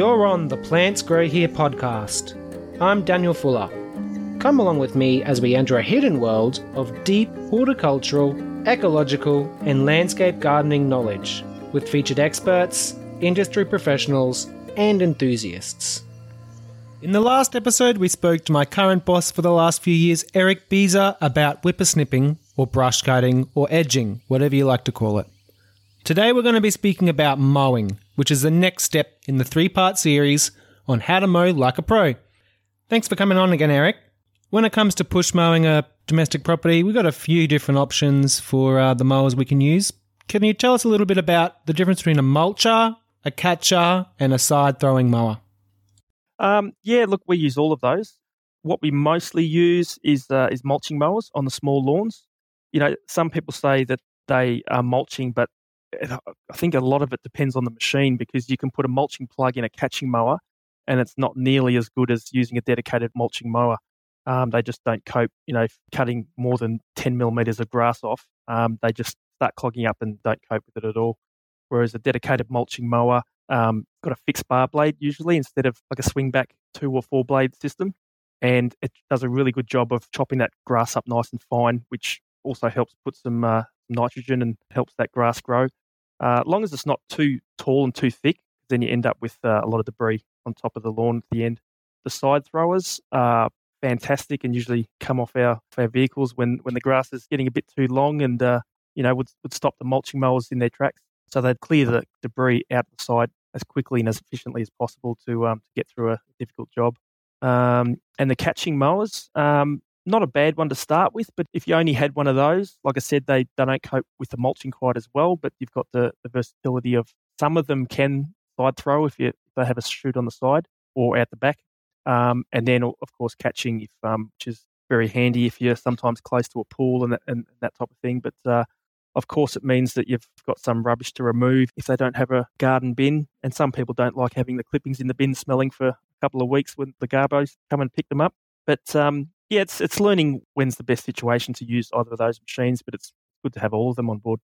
You're on the Plants Grow Here podcast. I'm Daniel Fuller. Come along with me as we enter a hidden world of deep horticultural, ecological, and landscape gardening knowledge with featured experts, industry professionals, and enthusiasts. In the last episode, we spoke to my current boss for the last few years, Eric Beezer, about whippersnipping, or brush cutting, or edging, whatever you like to call it. Today, we're going to be speaking about mowing, which is the next step in the three part series on how to mow like a pro. Thanks for coming on again, Eric. When it comes to push mowing a domestic property, we've got a few different options for uh, the mowers we can use. Can you tell us a little bit about the difference between a mulcher, a catcher, and a side throwing mower? Um, yeah, look, we use all of those. What we mostly use is uh, is mulching mowers on the small lawns. You know, some people say that they are mulching, but I think a lot of it depends on the machine because you can put a mulching plug in a catching mower, and it's not nearly as good as using a dedicated mulching mower. Um, they just don't cope. You know, cutting more than ten millimeters of grass off, um, they just start clogging up and don't cope with it at all. Whereas a dedicated mulching mower um, got a fixed bar blade usually instead of like a swing back two or four blade system. And it does a really good job of chopping that grass up nice and fine, which also helps put some uh, nitrogen and helps that grass grow. Uh, long as it's not too tall and too thick, then you end up with uh, a lot of debris on top of the lawn at the end. The side throwers are fantastic and usually come off our, our vehicles when, when the grass is getting a bit too long and, uh, you know, would, would stop the mulching mowers in their tracks. So they'd clear the debris out the side as quickly and as efficiently as possible to um, to get through a difficult job. Um, and the catching mowers, um, not a bad one to start with, but if you only had one of those, like I said, they, they don't cope with the mulching quite as well. But you've got the, the versatility of some of them can side throw if you if they have a shoot on the side or out the back, um, and then of course catching if um, which is very handy if you're sometimes close to a pool and that, and that type of thing. But uh, of course, it means that you've got some rubbish to remove if they don't have a garden bin. And some people don't like having the clippings in the bin smelling for a couple of weeks when the garbos come and pick them up. But um, yeah, it's it's learning when's the best situation to use either of those machines. But it's good to have all of them on board.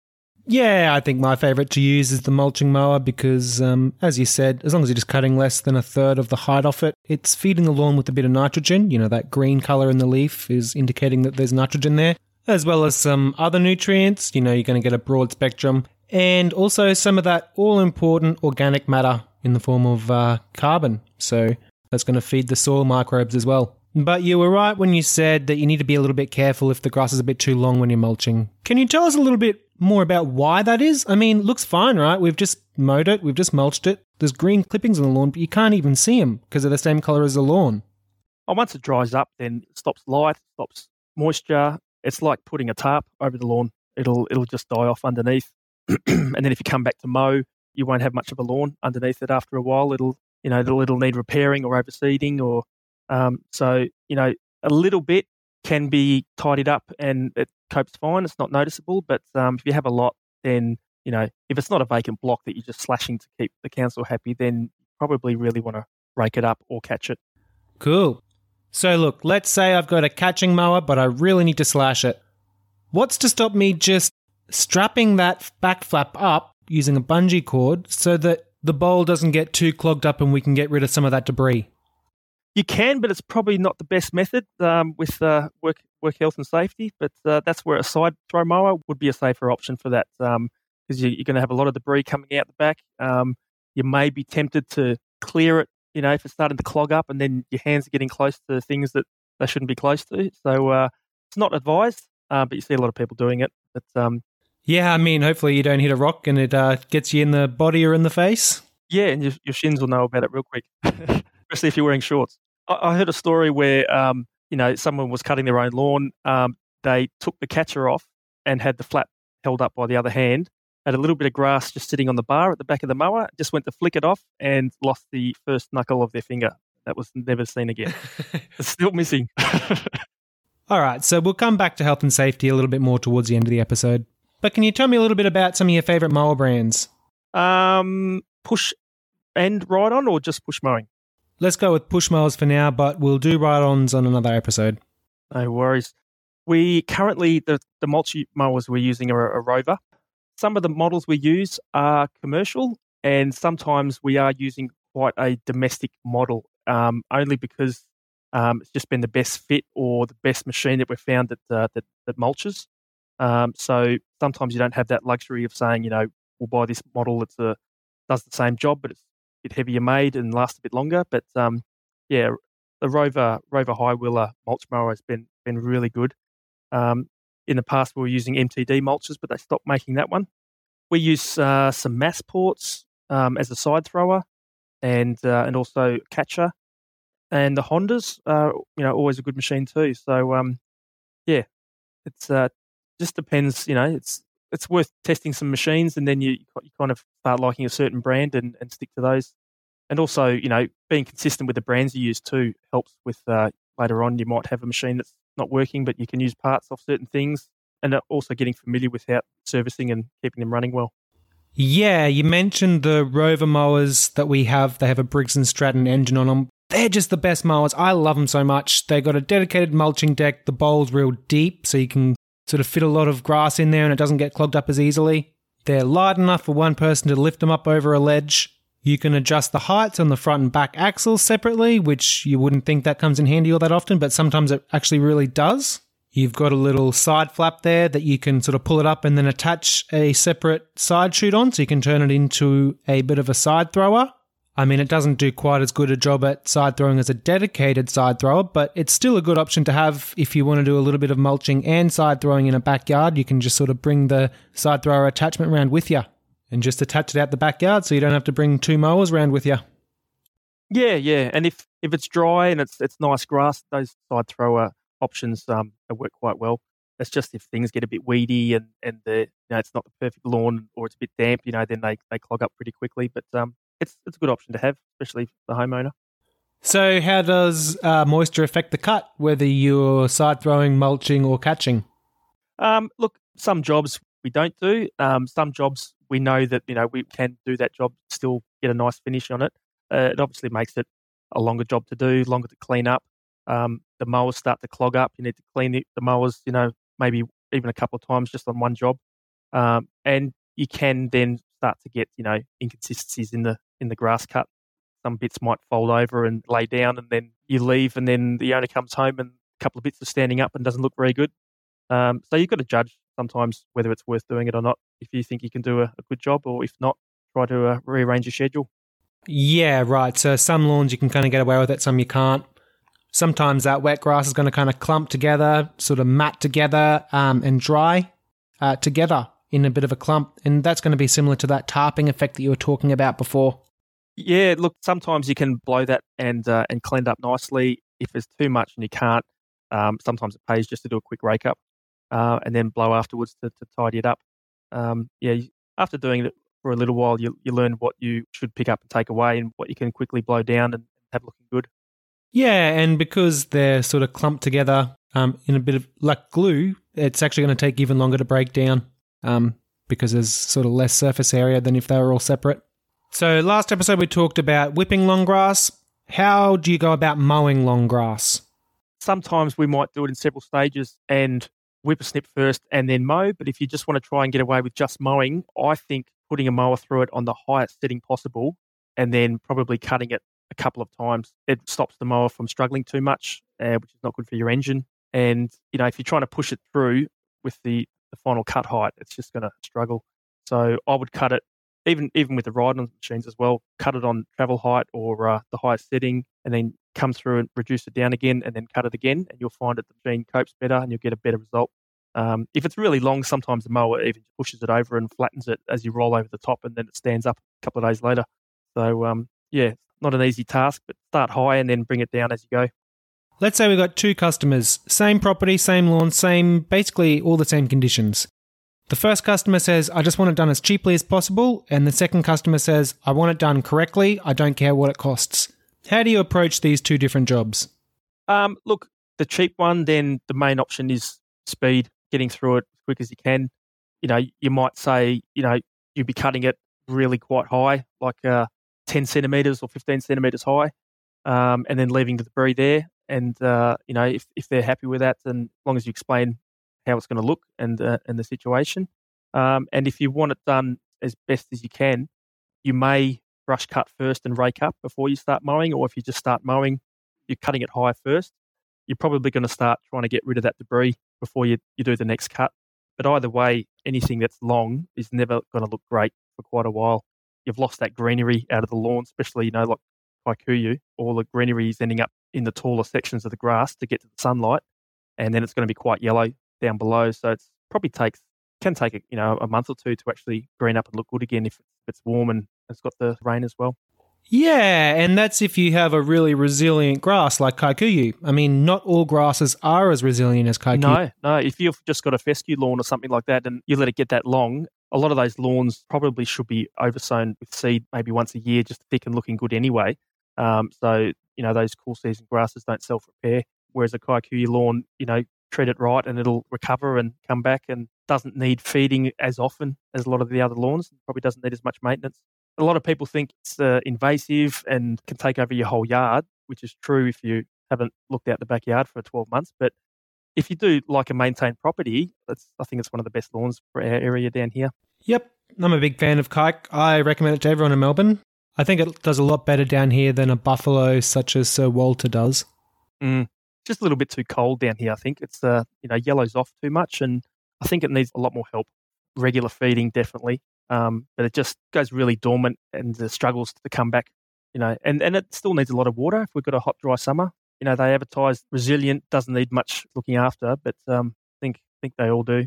Yeah, I think my favourite to use is the mulching mower because, um, as you said, as long as you're just cutting less than a third of the height off it, it's feeding the lawn with a bit of nitrogen. You know, that green colour in the leaf is indicating that there's nitrogen there as well as some other nutrients. You know, you're going to get a broad spectrum, and also some of that all important organic matter in the form of uh, carbon. So that's going to feed the soil microbes as well. But you were right when you said that you need to be a little bit careful if the grass is a bit too long when you're mulching. Can you tell us a little bit more about why that is? I mean, looks fine, right? We've just mowed it, we've just mulched it. There's green clippings on the lawn, but you can't even see them because they're the same color as the lawn. Oh, once it dries up, then it stops light, stops moisture, it's like putting a tarp over the lawn. It'll it'll just die off underneath, and then if you come back to mow, you won't have much of a lawn underneath it after a while. It'll you know it'll, it'll need repairing or overseeding or um, so you know a little bit can be tidied up and it copes fine. It's not noticeable, but um, if you have a lot, then you know if it's not a vacant block that you're just slashing to keep the council happy, then you probably really want to rake it up or catch it. Cool. So, look, let's say I've got a catching mower, but I really need to slash it. What's to stop me just strapping that back flap up using a bungee cord so that the bowl doesn't get too clogged up and we can get rid of some of that debris? You can, but it's probably not the best method um, with uh, work work health and safety. But uh, that's where a side throw mower would be a safer option for that because um, you, are going to have a lot of debris coming out the back. Um, you may be tempted to clear it you know, if it's starting to clog up and then your hands are getting close to things that they shouldn't be close to. So uh, it's not advised, uh, but you see a lot of people doing it. But um, yeah, I mean, hopefully you don't hit a rock and it uh, gets you in the body or in the face. Yeah, and your, your shins will know about it real quick, especially if you're wearing shorts. I, I heard a story where um, you know someone was cutting their own lawn. Um, they took the catcher off and had the flap held up by the other hand, had a little bit of grass just sitting on the bar at the back of the mower, just went to flick it off and lost the first knuckle of their finger. That was never seen again. it's still missing. All right, so we'll come back to health and safety a little bit more towards the end of the episode. But can you tell me a little bit about some of your favorite mower brands? Um, push and ride on, or just push mowing? Let's go with push mowers for now, but we'll do ride ons on another episode. No worries. We currently the the multi mowers we're using are a Rover, some of the models we use are commercial, and sometimes we are using quite a domestic model, um, only because um, it's just been the best fit or the best machine that we've found that uh, that, that mulches. Um, so sometimes you don't have that luxury of saying, you know, we'll buy this model that's a, does the same job, but it's bit heavier made and lasts a bit longer. But um, yeah, the Rover Rover High Wheeler mulch mower has been been really good. Um, in the past, we were using MTD mulches, but they stopped making that one. We use uh, some Masports um, as a side thrower, and uh, and also catcher, and the Hondas, are you know, always a good machine too. So um, yeah, it's uh, just depends. You know, it's it's worth testing some machines, and then you you kind of start liking a certain brand and, and stick to those. And also, you know, being consistent with the brands you use too helps with uh, later on. You might have a machine that's not working, but you can use parts off certain things, and also getting familiar with how servicing and keeping them running well. Yeah, you mentioned the Rover mowers that we have. They have a Briggs and Stratton engine on them. They're just the best mowers. I love them so much. They got a dedicated mulching deck. The bowl's real deep, so you can sort of fit a lot of grass in there and it doesn't get clogged up as easily. They're light enough for one person to lift them up over a ledge. You can adjust the heights on the front and back axles separately, which you wouldn't think that comes in handy all that often, but sometimes it actually really does. You've got a little side flap there that you can sort of pull it up and then attach a separate side chute on, so you can turn it into a bit of a side thrower. I mean, it doesn't do quite as good a job at side throwing as a dedicated side thrower, but it's still a good option to have if you want to do a little bit of mulching and side throwing in a backyard. You can just sort of bring the side thrower attachment around with you and just attach it out the backyard so you don't have to bring two mowers around with you. Yeah, yeah. And if, if it's dry and it's it's nice grass, those side thrower options um, work quite well. It's just if things get a bit weedy and, and the, you know, it's not the perfect lawn or it's a bit damp, you know, then they, they clog up pretty quickly. But um, it's it's a good option to have, especially the homeowner. So, how does uh, moisture affect the cut, whether you're side throwing, mulching, or catching? Um, look, some jobs we don't do. Um, some jobs we know that you know we can do that job, still get a nice finish on it. Uh, it obviously makes it a longer job to do, longer to clean up. Um, the mowers start to clog up. You need to clean the, the mowers, you know, maybe even a couple of times just on one job. Um, and you can then start to get, you know, inconsistencies in the in the grass cut. Some bits might fold over and lay down, and then you leave, and then the owner comes home and a couple of bits are standing up and doesn't look very good. Um, so you've got to judge sometimes whether it's worth doing it or not. If you think you can do a, a good job, or if not, try to uh, rearrange your schedule. Yeah, right. So some lawns you can kind of get away with it, some you can't. Sometimes that wet grass is going to kind of clump together, sort of mat together, um, and dry uh, together in a bit of a clump. And that's going to be similar to that tarping effect that you were talking about before. Yeah, look, sometimes you can blow that and uh, and clean it up nicely. If there's too much and you can't, um, sometimes it pays just to do a quick rake up uh, and then blow afterwards to, to tidy it up. Um, yeah, after doing it for a little while, you, you learn what you should pick up and take away and what you can quickly blow down and have looking good. Yeah, and because they're sort of clumped together um, in a bit of like glue, it's actually going to take even longer to break down um, because there's sort of less surface area than if they were all separate. So, last episode we talked about whipping long grass. How do you go about mowing long grass? Sometimes we might do it in several stages and whip a snip first and then mow. But if you just want to try and get away with just mowing, I think putting a mower through it on the highest setting possible and then probably cutting it a couple of times, it stops the mower from struggling too much, uh, which is not good for your engine. And, you know, if you're trying to push it through with the, the final cut height, it's just going to struggle. So I would cut it even even with the ride on machines as well, cut it on travel height or uh, the highest setting, and then come through and reduce it down again, and then cut it again, and you'll find that the machine copes better, and you'll get a better result. Um, if it's really long, sometimes the mower even pushes it over and flattens it as you roll over the top, and then it stands up a couple of days later. So um, yeah, not an easy task, but start high and then bring it down as you go. Let's say we've got two customers, same property, same lawn, same basically all the same conditions. The first customer says, I just want it done as cheaply as possible. And the second customer says, I want it done correctly. I don't care what it costs. How do you approach these two different jobs? Um, look, the cheap one, then the main option is speed, getting through it as quick as you can. You know, you might say, you know, you'd be cutting it really quite high, like uh, 10 centimeters or 15 centimeters high, um, and then leaving the debris there. And, uh, you know, if, if they're happy with that, then as long as you explain how it's going to look and uh, and the situation. Um, and if you want it done as best as you can, you may brush cut first and rake up before you start mowing, or if you just start mowing, you're cutting it high first, you're probably going to start trying to get rid of that debris before you, you do the next cut. But either way, anything that's long is never going to look great for quite a while. You've lost that greenery out of the lawn, especially, you know, like kikuyu, all the greenery is ending up in the taller sections of the grass to get to the sunlight. And then it's going to be quite yellow down below. So it probably takes, can take, a, you know, a month or two to actually green up and look good again if it's warm and it's got the rain as well. Yeah, and that's if you have a really resilient grass like kikuyu. I mean, not all grasses are as resilient as kikuyu. No, no. If you've just got a fescue lawn or something like that and you let it get that long, a lot of those lawns probably should be oversown with seed maybe once a year just thick and looking good anyway. Um, so, you know, those cool season grasses don't self repair. Whereas a kikuyu lawn, you know, treat it right and it'll recover and come back and doesn't need feeding as often as a lot of the other lawns. Probably doesn't need as much maintenance a lot of people think it's uh, invasive and can take over your whole yard, which is true if you haven't looked out the backyard for 12 months. But if you do like a maintained property, that's, I think it's one of the best lawns for our area down here. Yep. I'm a big fan of kike. I recommend it to everyone in Melbourne. I think it does a lot better down here than a buffalo such as Sir Walter does. Mm, just a little bit too cold down here, I think. It's, uh, you know, yellows off too much and I think it needs a lot more help. Regular feeding, definitely um, but it just goes really dormant and uh, struggles to come back. You know, and, and it still needs a lot of water. If we've got a hot, dry summer, you know, they advertise resilient, doesn't need much looking after, but um, I think think they all do.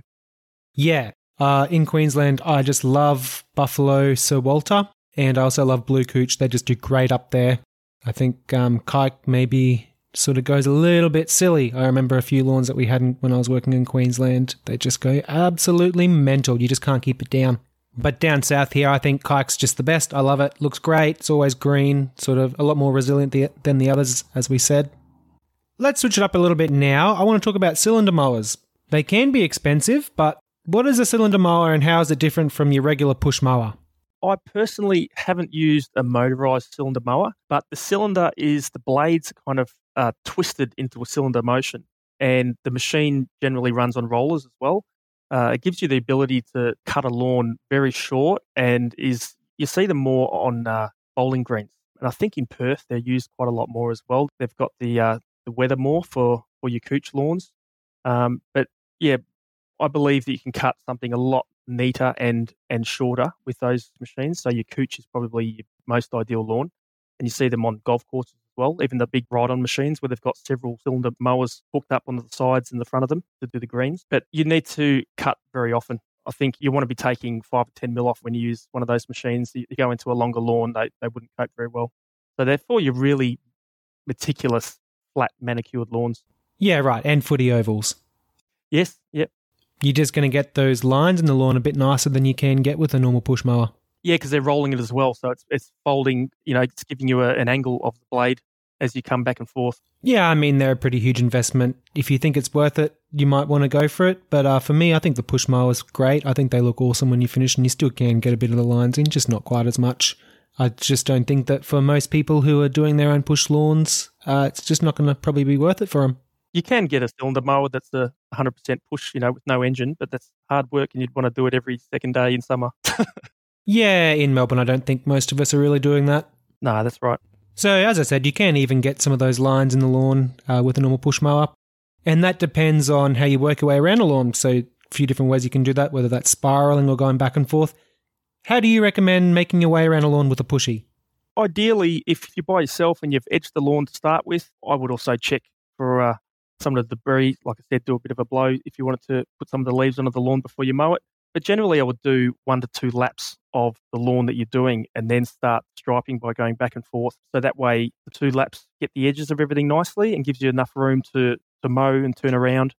Yeah, uh, in Queensland, I just love Buffalo Sir Walter, and I also love Blue Cooch. They just do great up there. I think um, Kike maybe sort of goes a little bit silly. I remember a few lawns that we had when I was working in Queensland. They just go absolutely mental. You just can't keep it down. But down south here, I think kike's just the best. I love it. Looks great. It's always green, sort of a lot more resilient than the others, as we said. Let's switch it up a little bit now. I want to talk about cylinder mowers. They can be expensive, but what is a cylinder mower and how is it different from your regular push mower? I personally haven't used a motorized cylinder mower, but the cylinder is the blades kind of uh, twisted into a cylinder motion, and the machine generally runs on rollers as well. Uh, it gives you the ability to cut a lawn very short and is you see them more on uh, bowling greens. And I think in Perth they're used quite a lot more as well. They've got the uh, the Weathermore for for your cooch lawns. Um, but yeah, I believe that you can cut something a lot neater and and shorter with those machines. So your cooch is probably your most ideal lawn, and you see them on golf courses as well, even the big ride on machines where they've got several cylinder mowers hooked up on the sides and the front of them to do the greens. But you need to cut very often. I think you want to be taking five or 10 mil off when you use one of those machines. You go into a longer lawn, they, they wouldn't cope very well. So, therefore, you're really meticulous, flat, manicured lawns. Yeah, right. And footy ovals. Yes, yep. You're just going to get those lines in the lawn a bit nicer than you can get with a normal push mower. Yeah, because they're rolling it as well, so it's it's folding. You know, it's giving you a, an angle of the blade as you come back and forth. Yeah, I mean they're a pretty huge investment. If you think it's worth it, you might want to go for it. But uh, for me, I think the push mower is great. I think they look awesome when you finish, and you still can get a bit of the lines in, just not quite as much. I just don't think that for most people who are doing their own push lawns, uh, it's just not going to probably be worth it for them. You can get a cylinder mower that's a 100% push, you know, with no engine, but that's hard work, and you'd want to do it every second day in summer. yeah, in Melbourne, I don't think most of us are really doing that. No, that's right. So, as I said, you can even get some of those lines in the lawn uh, with a normal push mower. And that depends on how you work your way around a lawn. So, a few different ways you can do that, whether that's spiraling or going back and forth. How do you recommend making your way around a lawn with a pushy? Ideally, if you're by yourself and you've edged the lawn to start with, I would also check for uh, some of the debris. Like I said, do a bit of a blow if you wanted to put some of the leaves onto the lawn before you mow it. But generally, I would do one to two laps of the lawn that you're doing and then start striping by going back and forth. So that way, the two laps get the edges of everything nicely and gives you enough room to, to mow and turn around.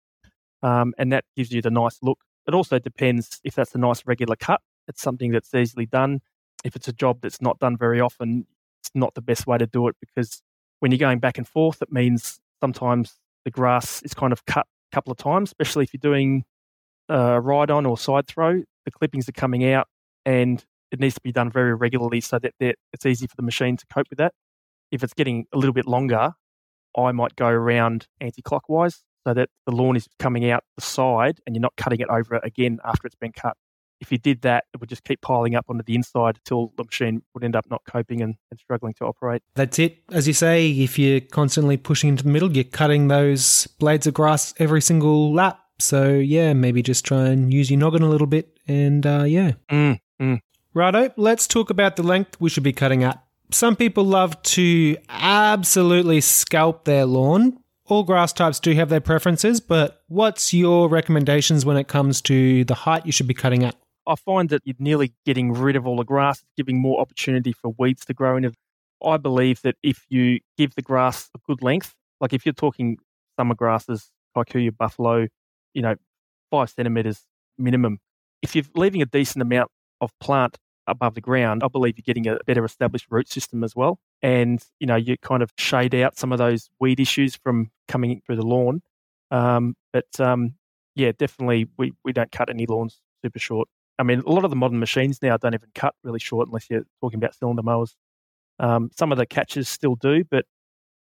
Um, and that gives you the nice look. It also depends if that's a nice regular cut. It's something that's easily done. If it's a job that's not done very often, it's not the best way to do it because when you're going back and forth, it means sometimes the grass is kind of cut a couple of times, especially if you're doing uh, ride on or side throw, the clippings are coming out and it needs to be done very regularly so that it's easy for the machine to cope with that. If it's getting a little bit longer, I might go around anti clockwise so that the lawn is coming out the side and you're not cutting it over again after it's been cut. If you did that, it would just keep piling up onto the inside until the machine would end up not coping and, and struggling to operate. That's it. As you say, if you're constantly pushing into the middle, you're cutting those blades of grass every single lap. So yeah, maybe just try and use your noggin a little bit, and uh, yeah. Mm, mm. Righto, let's talk about the length we should be cutting at. Some people love to absolutely scalp their lawn. All grass types do have their preferences, but what's your recommendations when it comes to the height you should be cutting at? I find that you're nearly getting rid of all the grass, giving more opportunity for weeds to grow in. I believe that if you give the grass a good length, like if you're talking summer grasses, kikuyu, buffalo, you know, five centimeters minimum. If you're leaving a decent amount of plant above the ground, I believe you're getting a better established root system as well. And, you know, you kind of shade out some of those weed issues from coming through the lawn. Um, but um, yeah, definitely we, we don't cut any lawns super short. I mean, a lot of the modern machines now don't even cut really short unless you're talking about cylinder mowers. Um, some of the catchers still do, but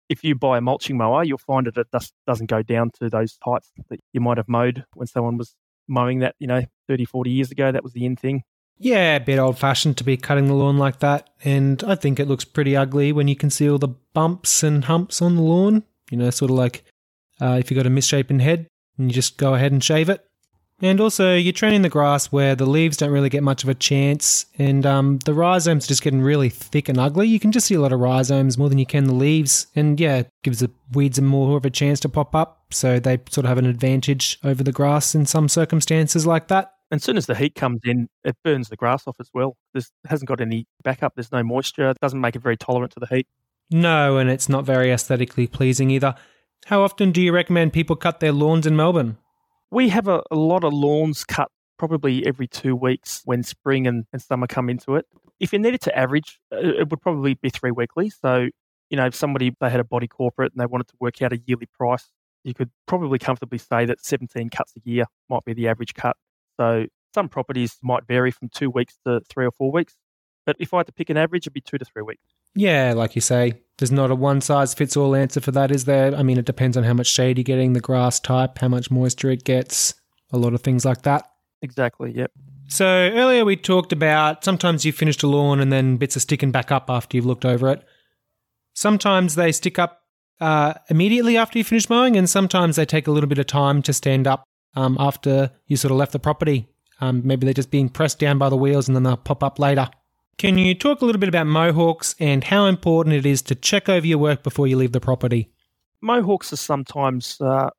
if you buy a mulching mower, you'll find that it does, doesn't go down to those heights that you might have mowed when someone was mowing that, you know, 30, 40 years ago. That was the in thing. Yeah, a bit old fashioned to be cutting the lawn like that. And I think it looks pretty ugly when you can see all the bumps and humps on the lawn. You know, sort of like uh, if you've got a misshapen head and you just go ahead and shave it. And also, you're training the grass where the leaves don't really get much of a chance, and um, the rhizomes are just getting really thick and ugly. You can just see a lot of rhizomes more than you can the leaves, and yeah, it gives the weeds a more of a chance to pop up. So they sort of have an advantage over the grass in some circumstances like that. And as soon as the heat comes in, it burns the grass off as well. This hasn't got any backup. There's no moisture. It doesn't make it very tolerant to the heat. No, and it's not very aesthetically pleasing either. How often do you recommend people cut their lawns in Melbourne? We have a, a lot of lawns cut probably every two weeks when spring and, and summer come into it. If you needed to average, uh, it would probably be three weekly. So, you know, if somebody they had a body corporate and they wanted to work out a yearly price, you could probably comfortably say that 17 cuts a year might be the average cut. So some properties might vary from two weeks to three or four weeks. But if I had to pick an average, it'd be two to three weeks. Yeah, like you say, there's not a one size fits all answer for that, is there? I mean, it depends on how much shade you're getting, the grass type, how much moisture it gets, a lot of things like that. Exactly, yep. So earlier we talked about sometimes you finished a lawn and then bits are sticking back up after you've looked over it. Sometimes they stick up uh, immediately after you finish mowing, and sometimes they take a little bit of time to stand up um, after you sort of left the property. Um, maybe they're just being pressed down by the wheels and then they'll pop up later. Can you talk a little bit about mohawks and how important it is to check over your work before you leave the property? Mohawks are sometimes, uh,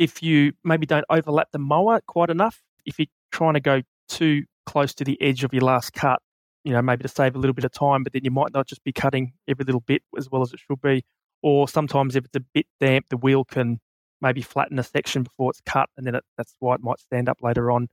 if you maybe don't overlap the mower quite enough, if you're trying to go too close to the edge of your last cut, you know, maybe to save a little bit of time, but then you might not just be cutting every little bit as well as it should be. Or sometimes if it's a bit damp, the wheel can maybe flatten a section before it's cut, and then it, that's why it might stand up later on.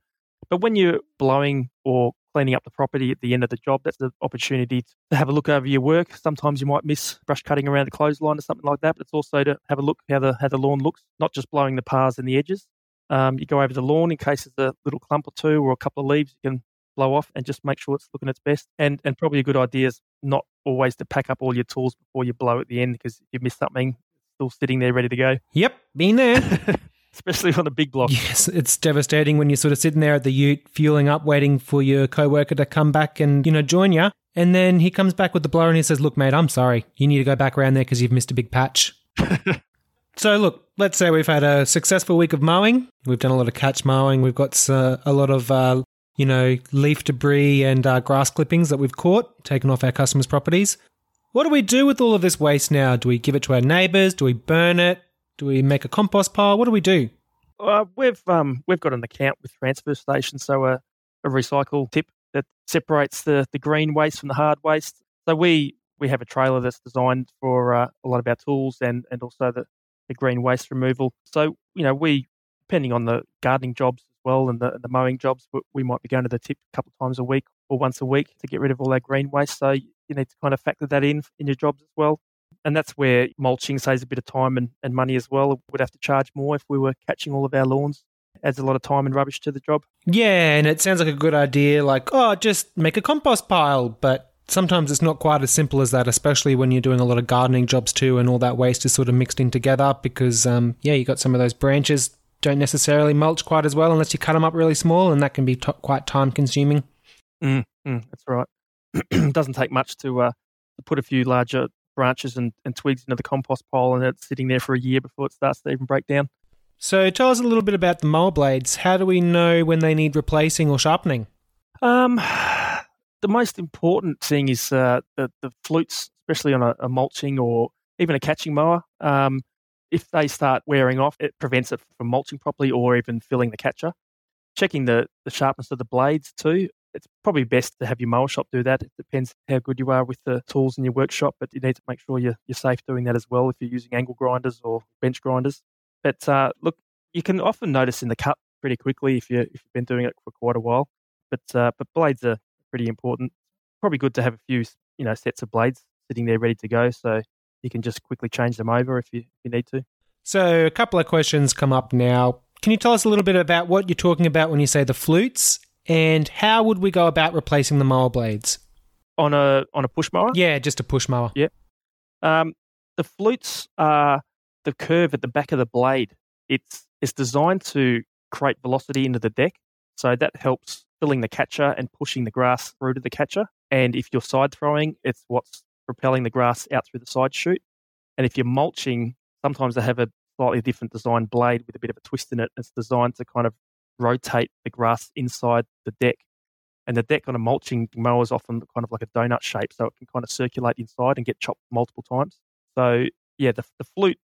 But when you're blowing or cleaning up the property at the end of the job, that's an opportunity to have a look over your work. Sometimes you might miss brush cutting around the clothesline or something like that, but it's also to have a look how the how the lawn looks, not just blowing the pars and the edges. Um, you go over the lawn in case there's a little clump or two or a couple of leaves you can blow off and just make sure it's looking its best. And and probably a good idea is not always to pack up all your tools before you blow at the end because if you miss something, it's still sitting there ready to go. Yep, been there. especially on a big block. Yes, it's devastating when you're sort of sitting there at the ute, fueling up, waiting for your coworker to come back and you know join you, and then he comes back with the blower and he says, "Look, mate, I'm sorry. You need to go back around there because you've missed a big patch." so, look, let's say we've had a successful week of mowing. We've done a lot of catch mowing. We've got uh, a lot of uh, you know leaf debris and uh, grass clippings that we've caught, taken off our customers' properties. What do we do with all of this waste now? Do we give it to our neighbours? Do we burn it? Do we make a compost pile? What do we do? Uh, we've um, we've got an account with Transfer Station, so a, a recycle tip that separates the, the green waste from the hard waste. So we we have a trailer that's designed for uh, a lot of our tools and and also the, the green waste removal. So you know we depending on the gardening jobs as well and the the mowing jobs, we might be going to the tip a couple of times a week or once a week to get rid of all our green waste. So you need to kind of factor that in in your jobs as well. And that's where mulching saves a bit of time and, and money as well. We'd have to charge more if we were catching all of our lawns. Adds a lot of time and rubbish to the job. Yeah, and it sounds like a good idea, like, oh, just make a compost pile. But sometimes it's not quite as simple as that, especially when you're doing a lot of gardening jobs too, and all that waste is sort of mixed in together because, um, yeah, you got some of those branches don't necessarily mulch quite as well unless you cut them up really small, and that can be t- quite time consuming. Mm, mm, that's right. it doesn't take much to, uh, to put a few larger branches and, and twigs into the compost pile, and it's sitting there for a year before it starts to even break down. So, tell us a little bit about the mower blades. How do we know when they need replacing or sharpening? Um, the most important thing is uh, the, the flutes, especially on a, a, mulching or even a catching mower. Um, if they start wearing off, it prevents it from mulching properly or even filling the catcher. Checking the, the sharpness of the blades too. It's probably best to have your mower shop do that. It depends how good you are with the tools in your workshop, but you need to make sure you're, you're safe doing that as well if you're using angle grinders or bench grinders. But uh, look, you can often notice in the cut pretty quickly if you if you've been doing it for quite a while. But uh, but blades are pretty important. Probably good to have a few you know sets of blades sitting there ready to go, so you can just quickly change them over if you if you need to. So a couple of questions come up now. Can you tell us a little bit about what you're talking about when you say the flutes, and how would we go about replacing the mower blades on a on a push mower? Yeah, just a push mower. Yeah. Um, the flutes are the curve at the back of the blade. It's it's designed to create velocity into the deck, so that helps filling the catcher and pushing the grass through to the catcher. And if you're side throwing, it's what's propelling the grass out through the side chute. And if you're mulching, sometimes they have a slightly different design blade with a bit of a twist in it. It's designed to kind of rotate the grass inside the deck. And the deck on a mulching mower is often kind of like a donut shape, so it can kind of circulate inside and get chopped multiple times. So yeah, the, the flute,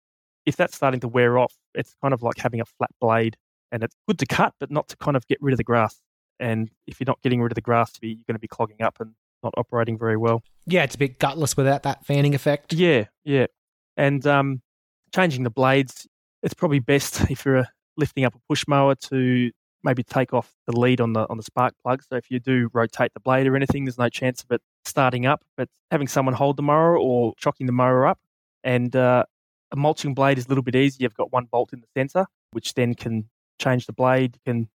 if that's starting to wear off, it's kind of like having a flat blade, and it's good to cut, but not to kind of get rid of the grass. And if you're not getting rid of the grass, you're going to be clogging up and not operating very well. Yeah, it's a bit gutless without that fanning effect. Yeah, yeah. And um, changing the blades, it's probably best if you're lifting up a push mower to maybe take off the lead on the on the spark plug. So if you do rotate the blade or anything, there's no chance of it starting up. But having someone hold the mower or chocking the mower up, and uh, a mulching blade is a little bit easier. You've got one bolt in the center, which then can change the blade. You can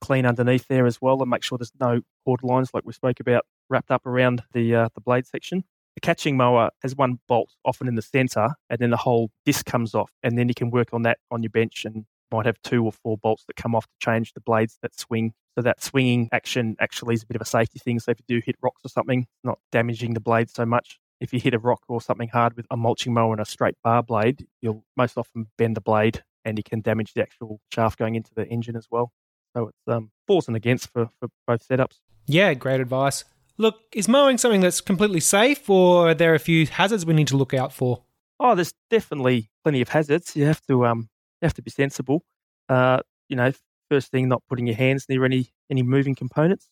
clean underneath there as well and make sure there's no cord lines like we spoke about wrapped up around the uh, the blade section. The catching mower has one bolt often in the center and then the whole disc comes off and then you can work on that on your bench and might have two or four bolts that come off to change the blades that swing. So that swinging action actually is a bit of a safety thing. So if you do hit rocks or something, not damaging the blade so much. If you hit a rock or something hard with a mulching mower and a straight bar blade, you'll most often bend the blade and you can damage the actual shaft going into the engine as well. So it's um, force and against for, for both setups. Yeah, great advice. Look, is mowing something that's completely safe, or are there a few hazards we need to look out for? Oh, there's definitely plenty of hazards. You have to um, have to be sensible. Uh, you know, first thing, not putting your hands near any any moving components.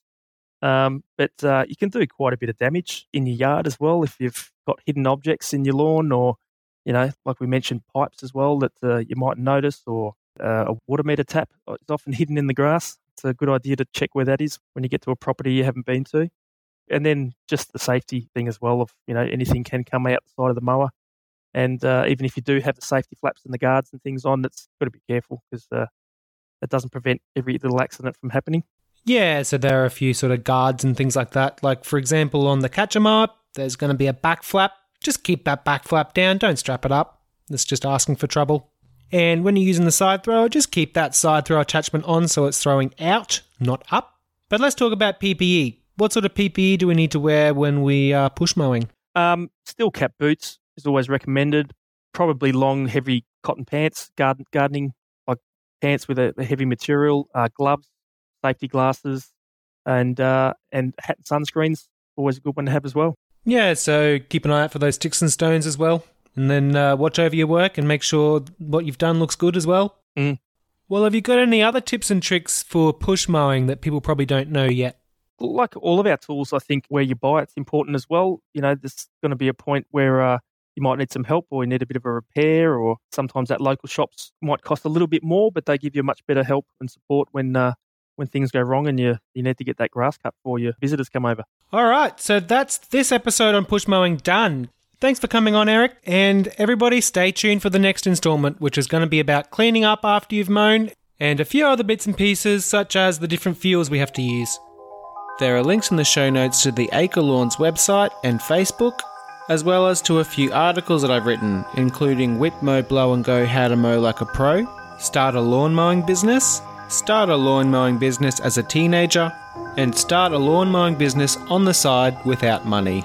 Um, but uh, you can do quite a bit of damage in your yard as well if you've got hidden objects in your lawn, or you know, like we mentioned, pipes as well that uh, you might notice, or uh, a water meter tap is often hidden in the grass. It's a good idea to check where that is when you get to a property you haven't been to. And then just the safety thing as well of, you know, anything can come out the side of the mower. And uh, even if you do have the safety flaps and the guards and things on, that's got to be careful because uh, that doesn't prevent every little accident from happening. Yeah, so there are a few sort of guards and things like that. Like, for example, on the catcher mower, there's going to be a back flap. Just keep that back flap down, don't strap it up. That's just asking for trouble. And when you're using the side thrower, just keep that side throw attachment on so it's throwing out, not up. But let's talk about PPE. What sort of PPE do we need to wear when we are push mowing? Um, steel cap boots is always recommended. Probably long, heavy cotton pants, garden, gardening like pants with a, a heavy material, uh, gloves, safety glasses, and uh, and hat and sunscreens. Always a good one to have as well. Yeah, so keep an eye out for those sticks and stones as well and then uh, watch over your work and make sure what you've done looks good as well. Mm. Well, have you got any other tips and tricks for push mowing that people probably don't know yet? Like all of our tools, I think where you buy it's important as well. You know, there's going to be a point where uh, you might need some help or you need a bit of a repair, or sometimes at local shops might cost a little bit more, but they give you much better help and support when uh, when things go wrong and you you need to get that grass cut before your visitors come over. All right, so that's this episode on push mowing done. Thanks for coming on, Eric. And everybody, stay tuned for the next installment, which is going to be about cleaning up after you've mown and a few other bits and pieces, such as the different fuels we have to use. There are links in the show notes to the Acre Lawns website and Facebook, as well as to a few articles that I've written, including Whip Mow Blow and Go How to Mow Like a Pro, start a lawn mowing business, start a lawn mowing business as a teenager, and start a lawn mowing business on the side without money.